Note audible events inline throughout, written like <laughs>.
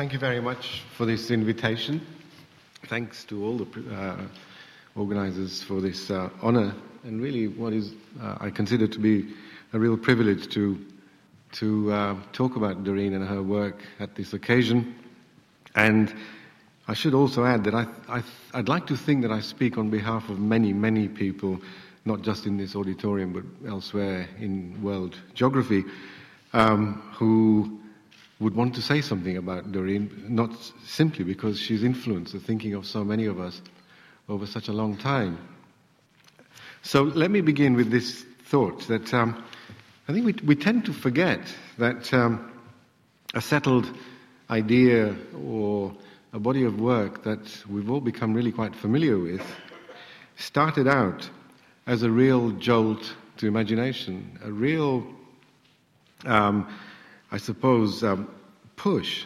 thank you very much for this invitation. Thanks to all the uh, organizers for this uh, honor, and really what is, uh, I consider to be a real privilege to, to uh, talk about Doreen and her work at this occasion. And I should also add that I, I, I'd like to think that I speak on behalf of many, many people, not just in this auditorium, but elsewhere in world geography, um, who would want to say something about Doreen, not simply because she's influenced the thinking of so many of us over such a long time. So let me begin with this thought that um, I think we, we, tend to forget that um, a settled idea or a body of work that we've all become really quite familiar with started out as a real jolt to imagination, a real um, I suppose, um, push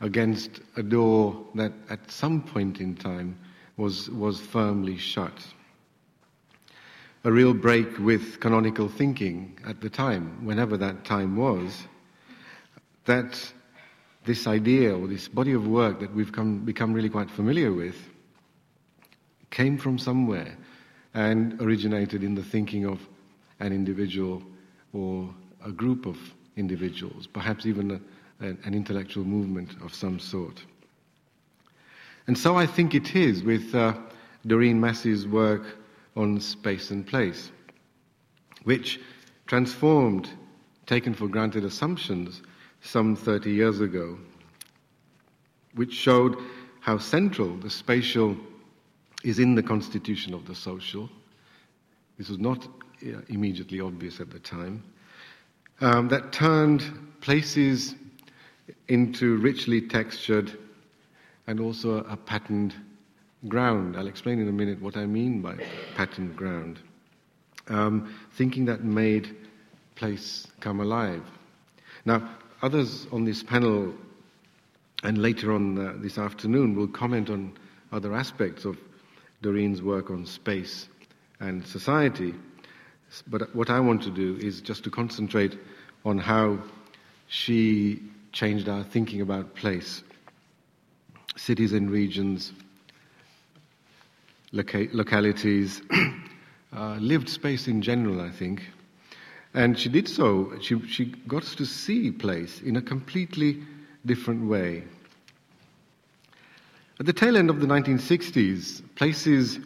against a door that at some point in time was, was firmly shut. A real break with canonical thinking at the time, whenever that time was, that this idea or this body of work that we've come, become really quite familiar with came from somewhere and originated in the thinking of an individual or a group of individuals, perhaps even a, a, an intellectual movement of some sort. And so I think it is with uh, Doreen Massey's work on space and place, which transformed taken for granted assumptions some 30 years ago, which showed how central the spatial is in the constitution of the social. This was not uh, immediately obvious at the time um, that turned places into richly textured and also a patterned ground. I'll explain in a minute what I mean by patterned ground. Um, thinking that made place come alive. Now, others on this panel and later on uh, this afternoon will comment on other aspects of Doreen's work on space and society. But what I want to do is just to concentrate on how she changed our thinking about place, cities and regions, loca- localities, <clears throat> uh, lived space in general, I think. And she did so, she, she got us to see place in a completely different way. At the tail end of the 1960s, places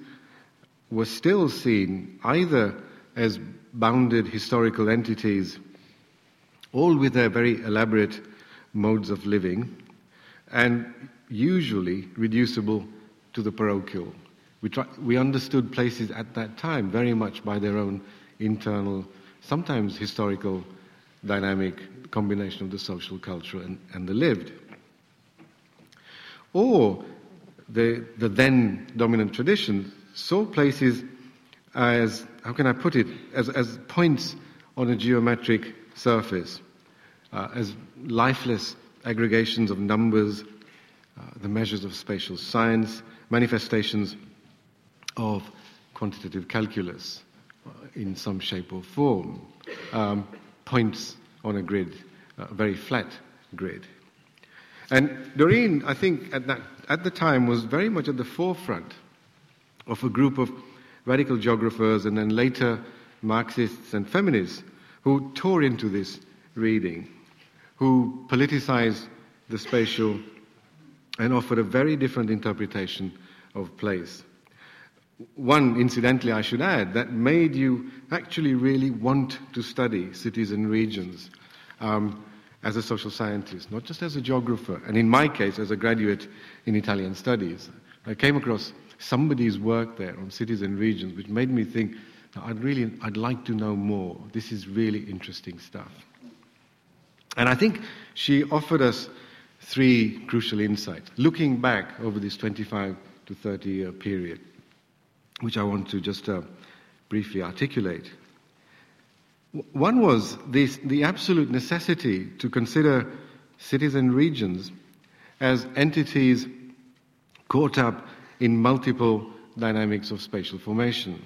were still seen either as bounded historical entities, all with their very elaborate modes of living, and usually reducible to the parochial. We, try, we understood places at that time very much by their own internal, sometimes historical, dynamic combination of the social, cultural, and, and the lived. Or the, the then dominant tradition saw places as, how can I put it, as, as points on a geometric surface, uh, as lifeless aggregations of numbers, uh, the measures of spatial science, manifestations of quantitative calculus uh, in some shape or form, um, points on a grid, a very flat grid. And Doreen, I think, at, that, at the time was very much at the forefront of a group of radical geographers and then later Marxists and feminists who tore into this reading, who politicized the spatial and offered a very different interpretation of place. One, incidentally, I should add, that made you actually really want to study cities and regions um, as a social scientist, not just as a geographer, and in my case, as a graduate in Italian studies. I came across somebody's work there on cities and regions, which made me think, I'd really, I'd like to know more. This is really interesting stuff. And I think she offered us three crucial insights, looking back over this 25 to 30 year period, which I want to just uh, briefly articulate. One was this, the absolute necessity to consider cities and regions as entities caught up in multiple dynamics of spatial formation.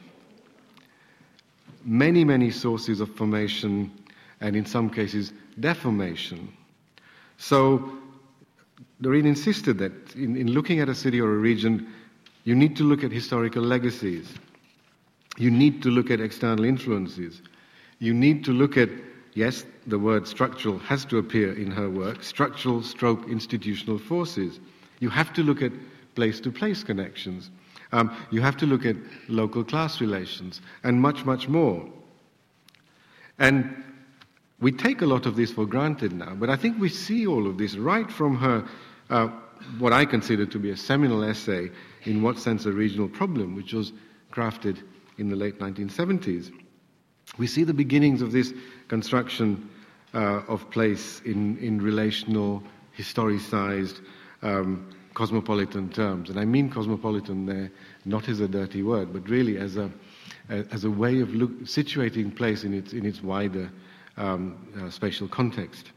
Many, many sources of formation, and in some cases, deformation. So, Doreen insisted that in, in looking at a city or a region, you need to look at historical legacies. You need to look at external influences. You need to look at, yes, the word structural has to appear in her work, structural stroke institutional forces. You have to look at place to place connections. Um, you have to look at local class relations and much, much more. And we take a lot of this for granted now, but I think we see all of this right from her, uh, what I consider to be a seminal essay, In What Sense a Regional Problem, which was crafted in the late 1970s. We see the beginnings of this construction uh, of place in, in relational, historicized, um, cosmopolitan terms. And I mean cosmopolitan there not as a dirty word, but really as a, as a way of look, situating place in its, in its wider um, uh, spatial context.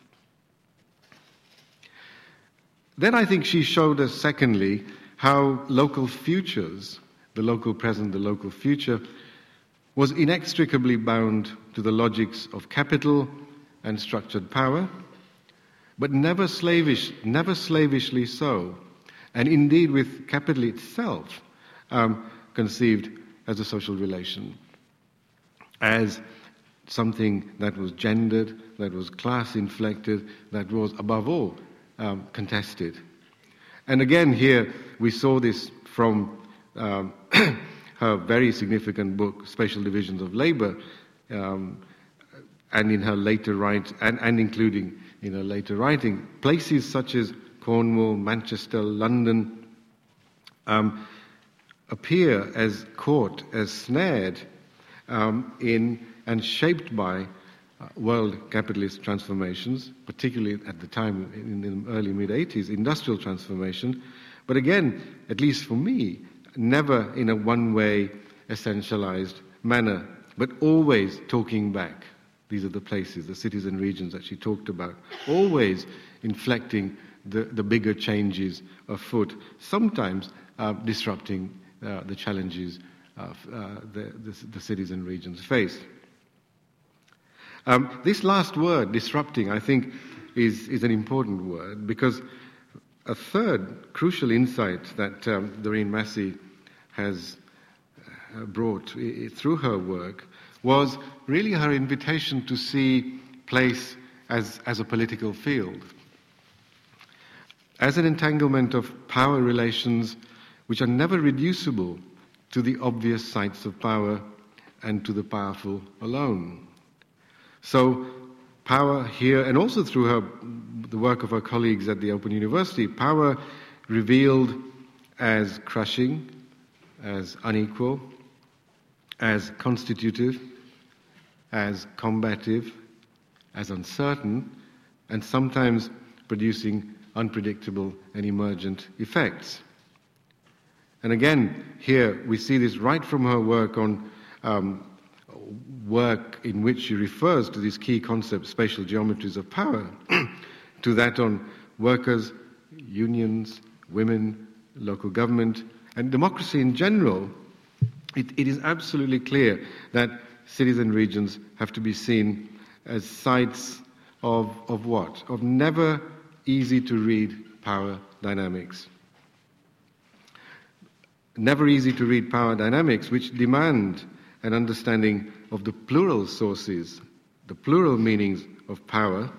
Then I think she showed us, secondly, how local futures, the local present, the local future, was inextricably bound to the logics of capital and structured power, but never slavish, never slavishly so, and indeed with capital itself um, conceived as a social relation, as something that was gendered, that was class inflected, that was above all um, contested. And again, here we saw this from um, <coughs> her very significant book, Spatial Divisions of Labor, um, and in her later writing, and, and including in her later writing, places such as Cornwall, Manchester, London um, appear as caught, as snared um, in and shaped by uh, world capitalist transformations, particularly at the time in the early mid 80s, industrial transformation. But again, at least for me, never in a one way, essentialized manner, but always talking back. These are the places, the cities and regions that she talked about, always inflecting the, the bigger changes afoot, sometimes uh, disrupting uh, the challenges of, uh, the, the, the, cities and regions face. Um, this last word, disrupting, I think is, is an important word because a third crucial insight that um, Doreen Massey has uh, brought through her work was really her invitation to see place as, as a political field, as an entanglement of power relations which are never reducible to the obvious sites of power and to the powerful alone. So, power here, and also through her, the work of her colleagues at the Open University, power revealed as crushing, as unequal, as constitutive, as combative, as uncertain, and sometimes producing unpredictable and emergent effects. And again, here we see this right from her work on um, work in which she refers to these key concepts, spatial geometries of power, <clears throat> to that on workers, unions, women, local government, and democracy in general, it, it is absolutely clear that cities and regions have to be seen as sites of, of what? Of never easy to read power dynamics. Never easy to read power dynamics, which demand an understanding of the plural sources, the plural meanings of power,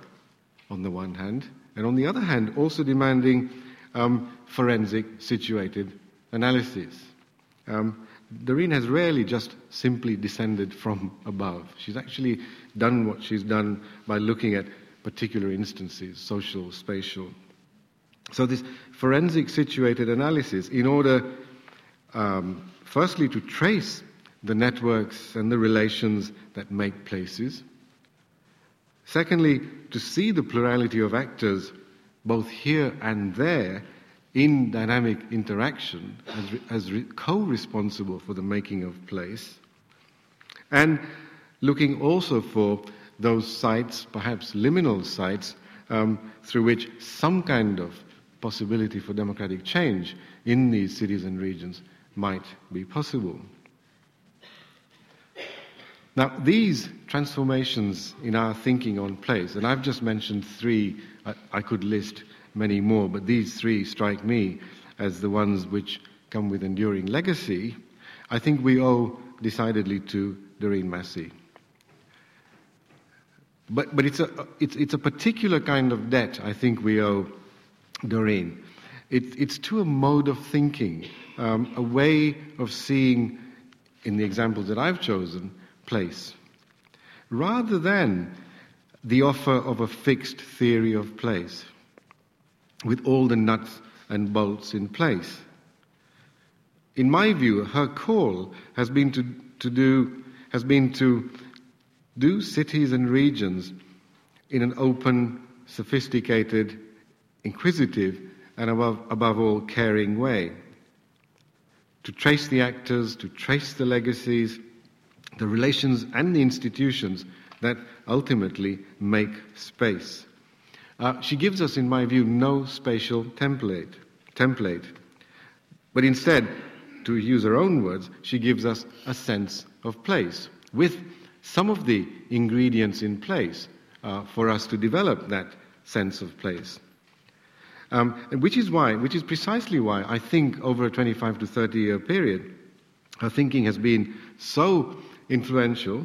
on the one hand, and on the other hand, also demanding um, forensic situated analysis. Um, Doreen has rarely just simply descended from above. She's actually done what she's done by looking at particular instances, social, spatial. So, this forensic situated analysis, in order, um, firstly, to trace the networks and the relations that make places, secondly, to see the plurality of actors both here and there in dynamic interaction as, as re- co responsible for the making of place, and looking also for those sites, perhaps liminal sites, um, through which some kind of possibility for democratic change in these cities and regions might be possible. Now, these transformations in our thinking on place, and I've just mentioned three, I, I could list many more, but these three strike me as the ones which come with enduring legacy, I think we owe decidedly to Doreen Massey. But, but it's, a, it's, it's a particular kind of debt I think we owe Doreen. It, it's to a mode of thinking, um, a way of seeing, in the examples that I've chosen, place, rather than the offer of a fixed theory of place with all the nuts and bolts in place. In my view, her call has been to, to do has been to do cities and regions in an open, sophisticated, inquisitive, and above, above all, caring way. To trace the actors, to trace the legacies, the relations, and the institutions that ultimately make space. Uh, she gives us, in my view, no spatial template, template, but instead, to use her own words, she gives us a sense of place with some of the ingredients in place uh, for us to develop that sense of place. Um, which is why, which is precisely why I think over a 25 to 30 year period, her thinking has been so influential,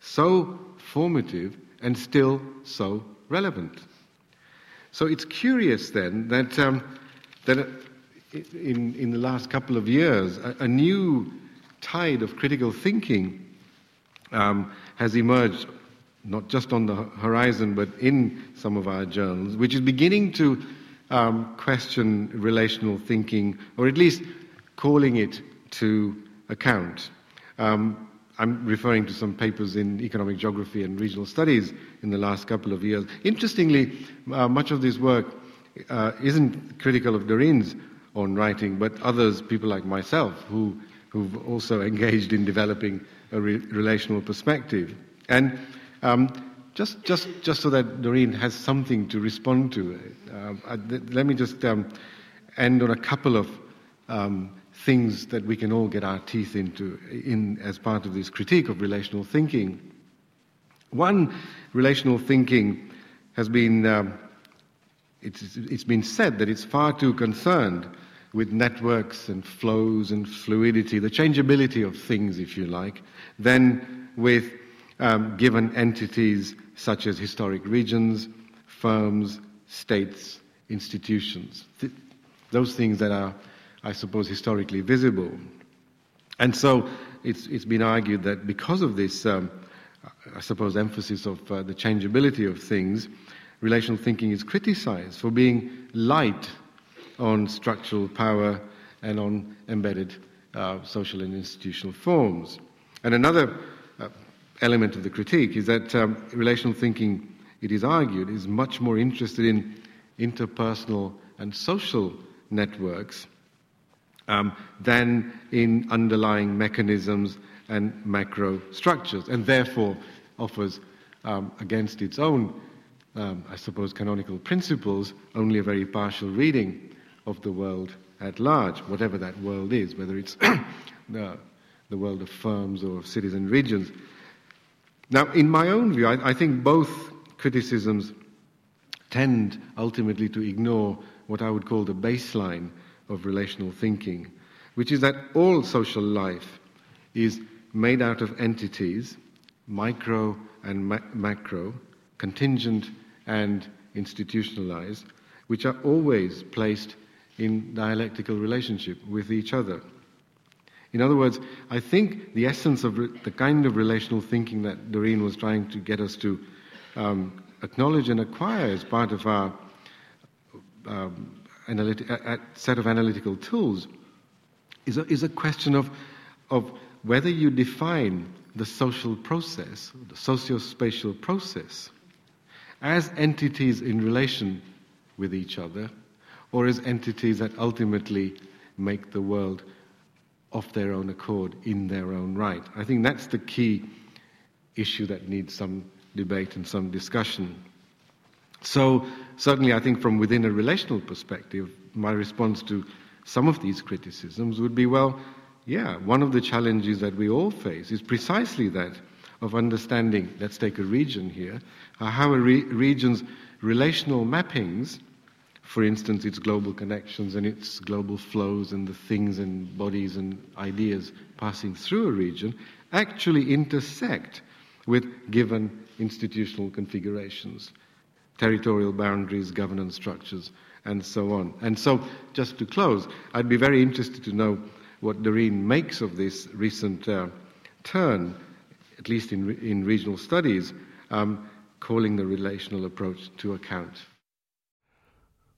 so formative, and still so relevant. So it's curious then that, um, that in, in the last couple of years, a, a new tide of critical thinking um, has emerged, not just on the horizon, but in some of our journals, which is beginning to um, question relational thinking, or at least calling it to account. Um, I'm referring to some papers in economic geography and regional studies in the last couple of years. Interestingly, uh, much of this work uh, isn't critical of Doreen's own writing, but others, people like myself, who, who've also <laughs> engaged in developing a re- relational perspective. And um, just, just, just so that Doreen has something to respond to, um, I, let me just um, end on a couple of um, things that we can all get our teeth into in, as part of this critique of relational thinking. One, relational thinking has been, um, it's, it's been said that it's far too concerned with networks and flows and fluidity, the changeability of things, if you like, than with um, given entities such as historic regions, firms, states, institutions. Th- those things that are I suppose, historically visible. And so it's, it's been argued that because of this, um, I suppose, emphasis of uh, the changeability of things, relational thinking is criticized for being light on structural power and on embedded uh, social and institutional forms. And another uh, element of the critique is that um, relational thinking, it is argued, is much more interested in interpersonal and social networks um, than in underlying mechanisms and macro structures, and therefore offers, um, against its own, um, I suppose, canonical principles, only a very partial reading of the world at large, whatever that world is, whether it's <clears throat> the, the world of firms or of cities and regions. Now, in my own view, I, I think both criticisms tend ultimately to ignore what I would call the baseline of relational thinking, which is that all social life is made out of entities, micro and ma- macro, contingent and institutionalized, which are always placed in dialectical relationship with each other. In other words, I think the essence of re- the kind of relational thinking that Doreen was trying to get us to um, acknowledge and acquire as part of our um, analytic, a, set of analytical tools is a, is a question of, of whether you define the social process, the socio-spatial process, as entities in relation with each other, or as entities that ultimately make the world of their own accord in their own right. I think that's the key issue that needs some debate and some discussion. So, certainly, I think from within a relational perspective, my response to some of these criticisms would be well, yeah, one of the challenges that we all face is precisely that of understanding, let's take a region here, how a re- region's relational mappings for instance, its global connections and its global flows and the things and bodies and ideas passing through a region actually intersect with given institutional configurations, territorial boundaries, governance structures, and so on. And so, just to close, I'd be very interested to know what Doreen makes of this recent uh, turn, at least in, in regional studies, um, calling the relational approach to account.